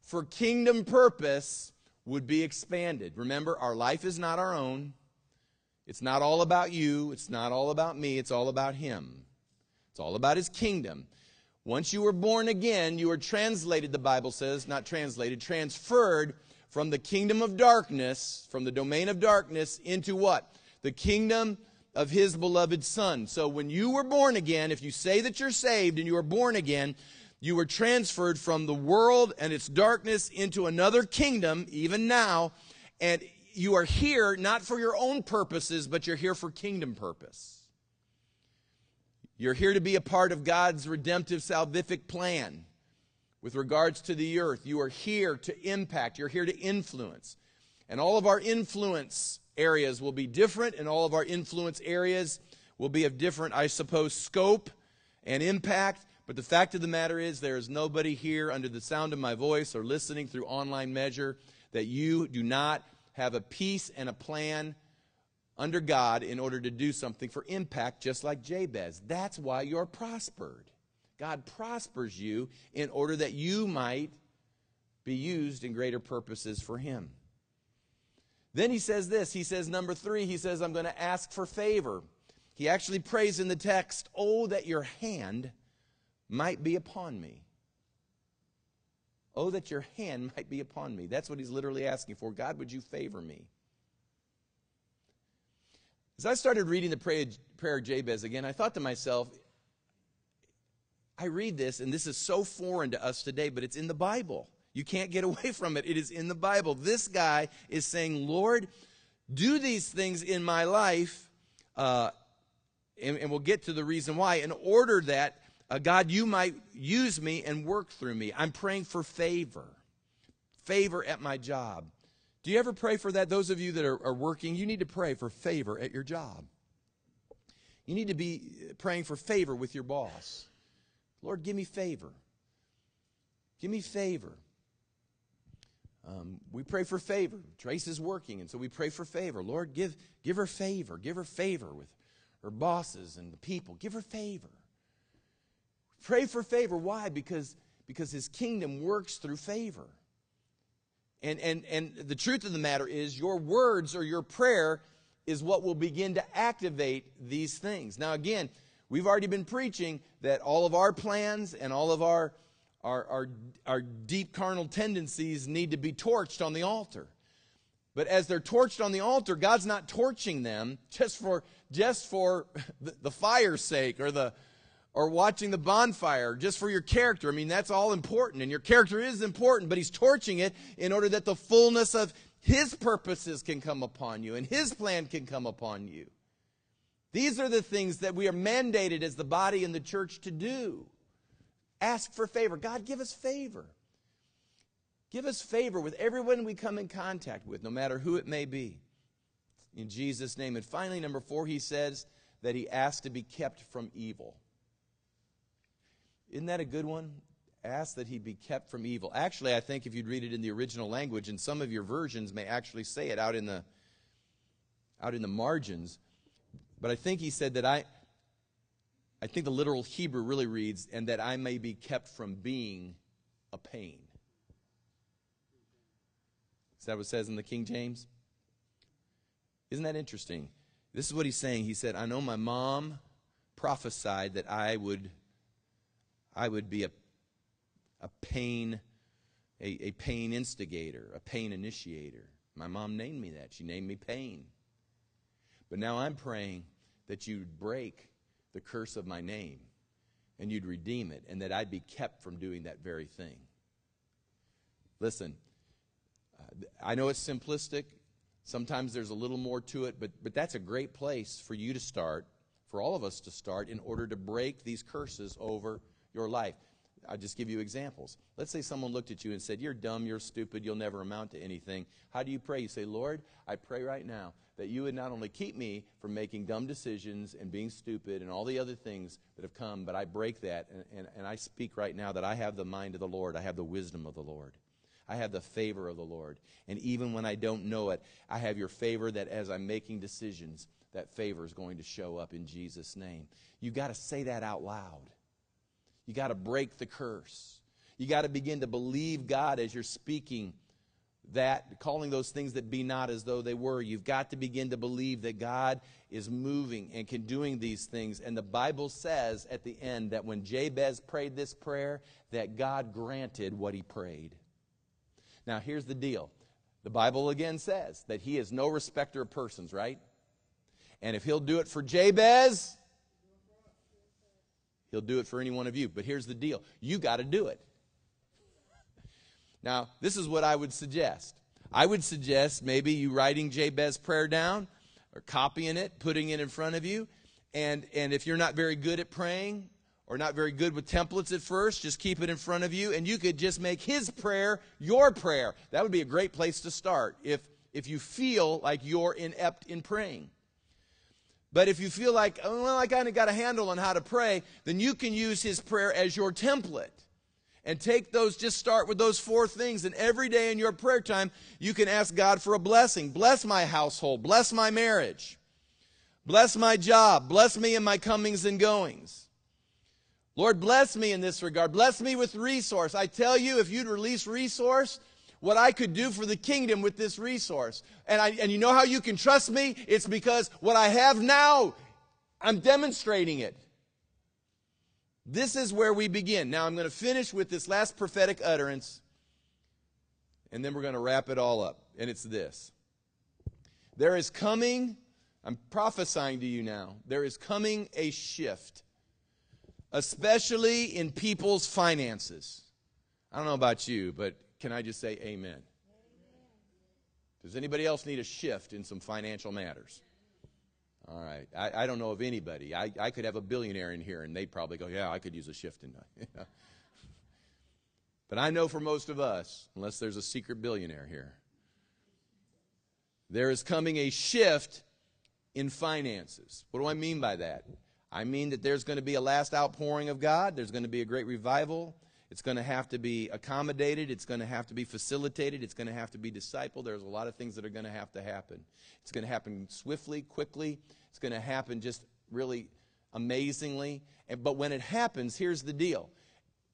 for kingdom purpose would be expanded. Remember, our life is not our own. It's not all about you. It's not all about me. It's all about Him. It's all about His kingdom. Once you were born again, you were translated, the Bible says, not translated, transferred from the kingdom of darkness, from the domain of darkness, into what? The kingdom of His beloved Son. So when you were born again, if you say that you're saved and you are born again, you were transferred from the world and its darkness into another kingdom, even now, and you are here not for your own purposes, but you're here for kingdom purpose. You're here to be a part of God's redemptive salvific plan with regards to the earth. You are here to impact, you're here to influence. And all of our influence areas will be different, and all of our influence areas will be of different, I suppose, scope and impact. But the fact of the matter is, there is nobody here under the sound of my voice or listening through online measure that you do not have a peace and a plan under God in order to do something for impact, just like Jabez. That's why you're prospered. God prospers you in order that you might be used in greater purposes for Him. Then he says this. He says, number three, he says, I'm going to ask for favor. He actually prays in the text, Oh, that your hand might be upon me. Oh, that your hand might be upon me. That's what he's literally asking for. God, would you favor me? As I started reading the prayer, of Jabez again, I thought to myself, I read this, and this is so foreign to us today, but it's in the Bible. You can't get (laughs) away from it. It is in the Bible. This guy is saying, Lord, do these things in my life, uh, and, and, we'll get to the reason why, in order that, uh, God, you might use me and work through me. I'm praying for favor, favor at my job. Do you ever pray for that? Those of you that are, are working, you need to pray for favor at your job. You need to be praying for favor with your boss. Lord, give me favor. Give me favor. Um, we pray for favor. Trace is working, and so we pray for favor. Lord, give, give her favor. Give her favor with her bosses and the people. Give her favor. Pray for favor. Why? Because, because his kingdom works through favor. And, and, and the truth of the matter is, your words or your prayer is what will begin to activate these things. Now, again, we've already been preaching that all of our plans and all of our our, our, our deep carnal tendencies need to be torched on the altar. But as they're torched on the altar, God's not torching them just for, just for (laughs) the, the fire's sake or, the, or watching the bonfire, just for your character. I mean, that's all important, and your character is important, but He's torching it in order that the fullness of His purposes can come upon you and His plan can come upon you. These are the things that we are mandated as the body and the church to do. Ask for favor. God, give us favor. Give us favor with everyone we come in contact with, no matter who it may be. In Jesus' name. And finally, number four, he says that he asks to be kept from evil. Isn't that a good one? Ask that he be kept from evil. Actually, I think if you'd read it in the original language, and some of your versions may actually say it out in the out in the margins, but I think he said that I I think the literal Hebrew really reads, and that I may be kept from being a pain. Is that what it says in the King James? Isn't that interesting? This is what he's saying. He said, I know my mom prophesied that I would I would be a a pain a, a pain instigator, a pain initiator. My mom named me that. She named me pain. But now I'm praying that you'd break the curse of my name and you'd redeem it, and that I'd be kept from doing that very thing. Listen, uh, I know it's simplistic. Sometimes there's a little more to it, but, but that's a great place for you to start, for all of us to start, in order to break these curses over your life. I'll just give you examples. Let's say someone looked at you and said, You're dumb, you're stupid, you'll never amount to anything. How do you pray? You say, Lord, I pray right now that you would not only keep me from making dumb decisions and being stupid and all the other things that have come, but I break that and, and, and I speak right now that I have the mind of the Lord, I have the wisdom of the Lord. I have the favor of the Lord. And even when I don't know it, I have your favor that as I'm making decisions, that favor is going to show up in Jesus' name. You've got to say that out loud. You got to break the curse. You got to begin to believe God as you're speaking that, calling those things that be not as though they were. You've got to begin to believe that God is moving and can doing these things. And the Bible says at the end that when Jabez prayed this prayer, that God granted what he prayed. Now, here's the deal. The Bible again says that he is no respecter of persons, right? And if he'll do it for Jabez, he'll do it for any one of you. But here's the deal you got to do it. Now, this is what I would suggest. I would suggest maybe you writing Jabez's prayer down or copying it, putting it in front of you. And, and if you're not very good at praying or not very good with templates at first, just keep it in front of you and you could just make his prayer your prayer. That would be a great place to start if, if you feel like you're inept in praying. But if you feel like, oh, well, I kind of got a handle on how to pray, then you can use his prayer as your template and take those, just start with those four things. And every day in your prayer time, you can ask God for a blessing. Bless my household. Bless my marriage. Bless my job. Bless me in my comings and goings. Lord, bless me in this regard. Bless me with resource. I tell you, if you'd release resource, what I could do for the kingdom with this resource. And, I, and you know how you can trust me? It's because what I have now, I'm demonstrating it. This is where we begin. Now, I'm going to finish with this last prophetic utterance, and then we're going to wrap it all up. And it's this There is coming, I'm prophesying to you now, there is coming a shift, especially in people's finances. I don't know about you, but can I just say amen? Does anybody else need a shift in some financial matters? All right. I, I don't know of anybody. I, I could have a billionaire in here and they'd probably go, Yeah, I could use a shift in that. (laughs) but I know for most of us, unless there's a secret billionaire here, there is coming a shift in finances. What do I mean by that? I mean that there's going to be a last outpouring of God, there's going to be a great revival. It's going to have to be accommodated. It's going to have to be facilitated. It's going to have to be discipled. There's a lot of things that are going to have to happen. It's going to happen swiftly, quickly. It's going to happen just really amazingly. But when it happens, here's the deal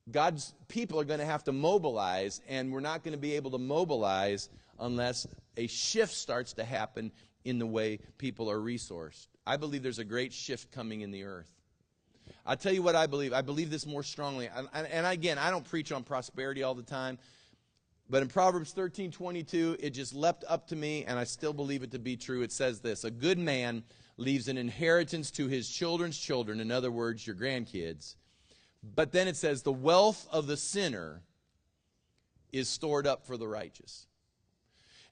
God's people are going to have to mobilize, and we're not going to be able to mobilize unless a shift starts to happen in the way people are resourced. I believe there's a great shift coming in the earth. I'll tell you what I believe. I believe this more strongly. And, and again, I don't preach on prosperity all the time. But in Proverbs 13 22, it just leapt up to me, and I still believe it to be true. It says this A good man leaves an inheritance to his children's children, in other words, your grandkids. But then it says, The wealth of the sinner is stored up for the righteous.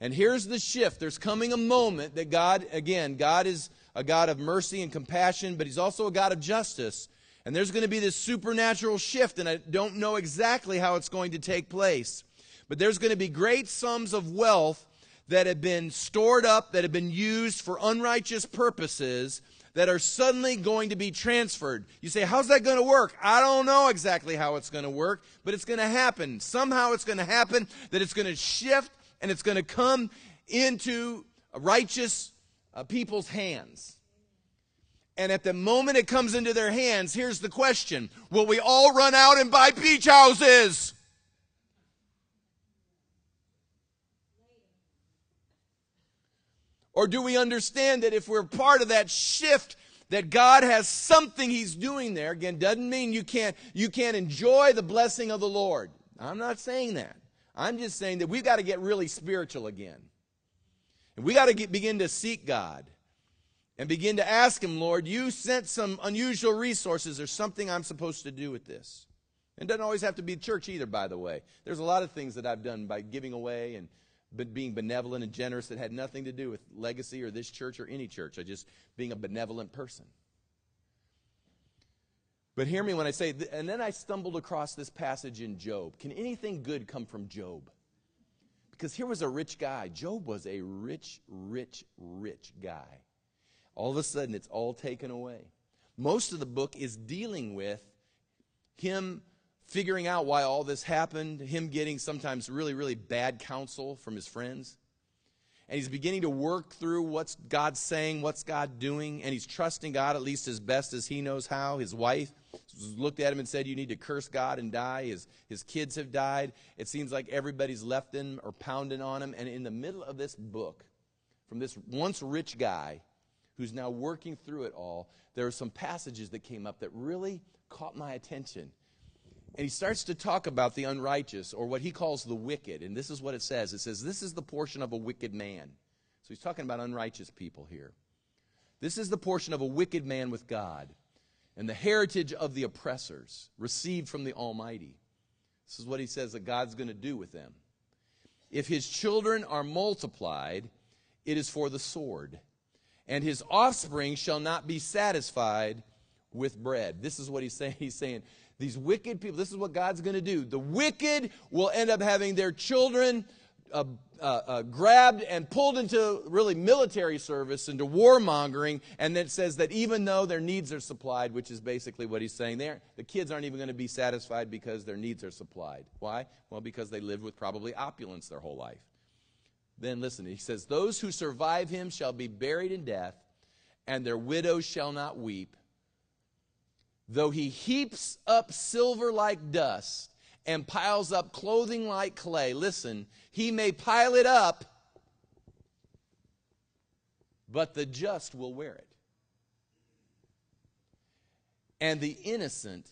And here's the shift. There's coming a moment that God, again, God is a God of mercy and compassion, but He's also a God of justice. And there's going to be this supernatural shift, and I don't know exactly how it's going to take place. But there's going to be great sums of wealth that have been stored up, that have been used for unrighteous purposes, that are suddenly going to be transferred. You say, How's that going to work? I don't know exactly how it's going to work, but it's going to happen. Somehow it's going to happen that it's going to shift and it's going to come into righteous uh, people's hands. And at the moment it comes into their hands, here's the question Will we all run out and buy beach houses? Or do we understand that if we're part of that shift, that God has something He's doing there? Again, doesn't mean you can't, you can't enjoy the blessing of the Lord. I'm not saying that. I'm just saying that we've got to get really spiritual again. And we got to get, begin to seek God and begin to ask Him, Lord, you sent some unusual resources. There's something I'm supposed to do with this. It doesn't always have to be church either, by the way. There's a lot of things that I've done by giving away and being benevolent and generous that had nothing to do with legacy or this church or any church. I just being a benevolent person. But hear me when I say, and then I stumbled across this passage in Job. Can anything good come from Job? Because here was a rich guy. Job was a rich, rich, rich guy. All of a sudden, it's all taken away. Most of the book is dealing with him figuring out why all this happened, him getting sometimes really, really bad counsel from his friends. And he's beginning to work through what's God saying, what's God doing, and he's trusting God at least as best as he knows how. His wife looked at him and said, You need to curse God and die. His, his kids have died. It seems like everybody's left him or pounding on him. And in the middle of this book, from this once rich guy, who's now working through it all, there are some passages that came up that really caught my attention. And he starts to talk about the unrighteous, or what he calls the wicked. And this is what it says it says, This is the portion of a wicked man. So he's talking about unrighteous people here. This is the portion of a wicked man with God, and the heritage of the oppressors, received from the Almighty. This is what he says that God's going to do with them. If his children are multiplied, it is for the sword and his offspring shall not be satisfied with bread. This is what he's saying. (laughs) He's saying, these wicked people, this is what God's going to do. The wicked will end up having their children uh, uh, uh, grabbed and pulled into really military service, into warmongering, and then it says that even though their needs are supplied, which is basically what he's saying there, the kids aren't even going to be satisfied because their needs are supplied. Why? Well, because they lived with probably opulence their whole life. Then listen, he says, Those who survive him shall be buried in death, and their widows shall not weep. Though he heaps up silver like dust and piles up clothing like clay, listen, he may pile it up, but the just will wear it. And the innocent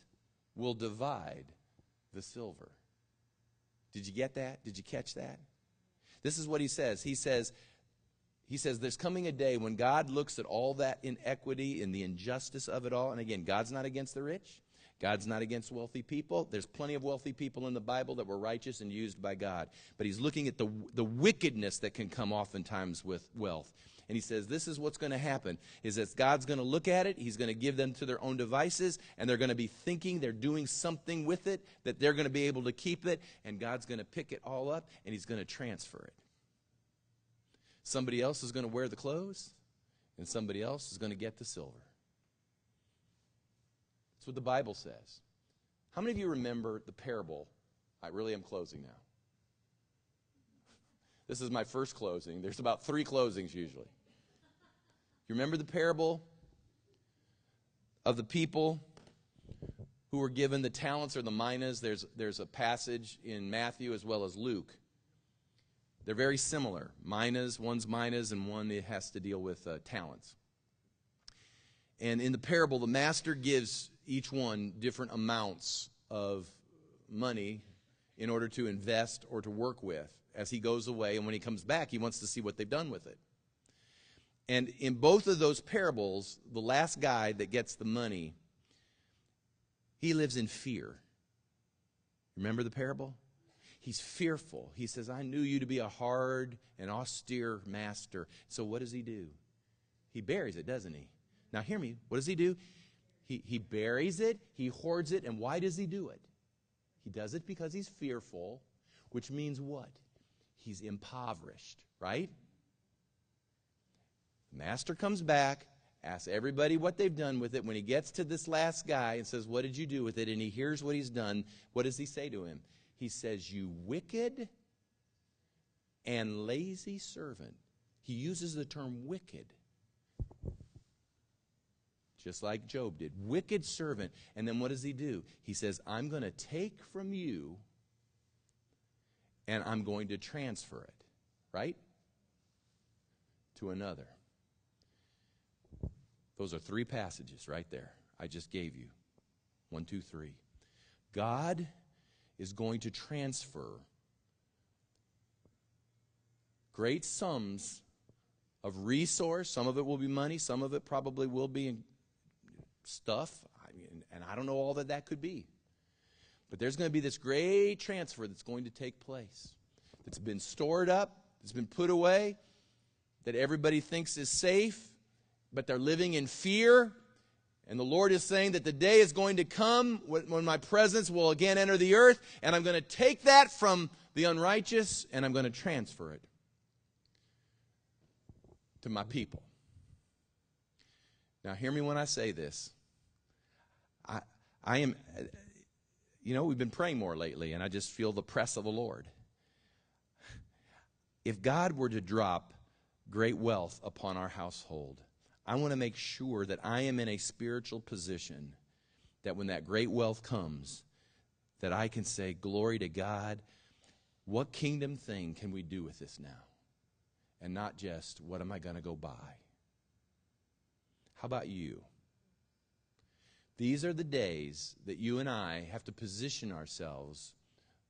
will divide the silver. Did you get that? Did you catch that? This is what he says. He says, he says, there's coming a day when God looks at all that inequity and the injustice of it all. And again, God's not against the rich. God's not against wealthy people. There's plenty of wealthy people in the Bible that were righteous and used by God. But he's looking at the, the wickedness that can come oftentimes with wealth. And he says, This is what's going to happen is that God's going to look at it, He's going to give them to their own devices, and they're going to be thinking they're doing something with it, that they're going to be able to keep it, and God's going to pick it all up and He's going to transfer it. Somebody else is going to wear the clothes, and somebody else is going to get the silver. That's what the Bible says. How many of you remember the parable? I really am closing now. (laughs) This is my first closing. There's about three closings usually. You remember the parable of the people who were given the talents or the minas? There's, there's a passage in Matthew as well as Luke. They're very similar. Minas, one's minas, and one it has to deal with uh, talents. And in the parable, the master gives each one different amounts of money in order to invest or to work with as he goes away. And when he comes back, he wants to see what they've done with it. And in both of those parables, the last guy that gets the money, he lives in fear. Remember the parable? He's fearful. He says, I knew you to be a hard and austere master. So what does he do? He buries it, doesn't he? Now, hear me. What does he do? He, he buries it, he hoards it, and why does he do it? He does it because he's fearful, which means what? he's impoverished, right? The master comes back, asks everybody what they've done with it. When he gets to this last guy and says, What did you do with it? and he hears what he's done, what does he say to him? He says, You wicked and lazy servant. He uses the term wicked. Just like Job did. Wicked servant. And then what does he do? He says, I'm going to take from you and I'm going to transfer it, right? To another. Those are three passages right there. I just gave you. One, two, three. God is going to transfer great sums of resource. Some of it will be money, some of it probably will be stuff. I mean, and I don't know all that that could be. But there's going to be this great transfer that's going to take place that's been stored up, that's been put away, that everybody thinks is safe, but they're living in fear. And the Lord is saying that the day is going to come when my presence will again enter the earth, and I'm going to take that from the unrighteous and I'm going to transfer it to my people. Now, hear me when I say this. I, am you know, we've been praying more lately, and I just feel the press of the Lord. If God were to drop great wealth upon our household, I want to make sure that I am in a spiritual position that when that great wealth comes, that I can say, Glory to God. What kingdom thing can we do with this now? And not just, What am I going to go buy? How about you? These are the days that you and I have to position ourselves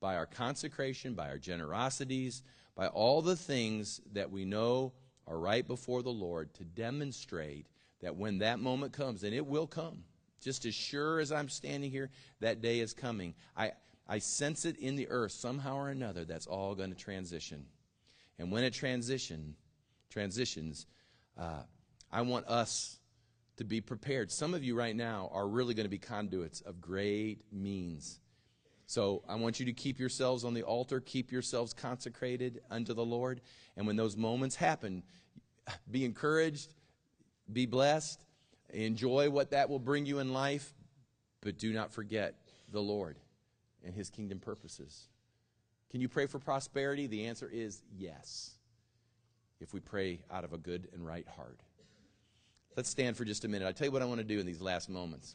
by our consecration, by our generosities, by all the things that we know are right before the Lord to demonstrate that when that moment comes, and it will come, just as sure as I'm standing here, that day is coming. I, I sense it in the earth somehow or another that's all going to transition. And when it transition, transitions, uh, I want us to be prepared. Some of you right now are really going to be conduits of great means. So I want you to keep yourselves on the altar, keep yourselves consecrated unto the Lord. And when those moments happen, be encouraged, be blessed, enjoy what that will bring you in life, but do not forget the Lord and his kingdom purposes. Can you pray for prosperity? The answer is yes, if we pray out of a good and right heart. Let's stand for just a minute. I'll tell you what I want to do in these last moments.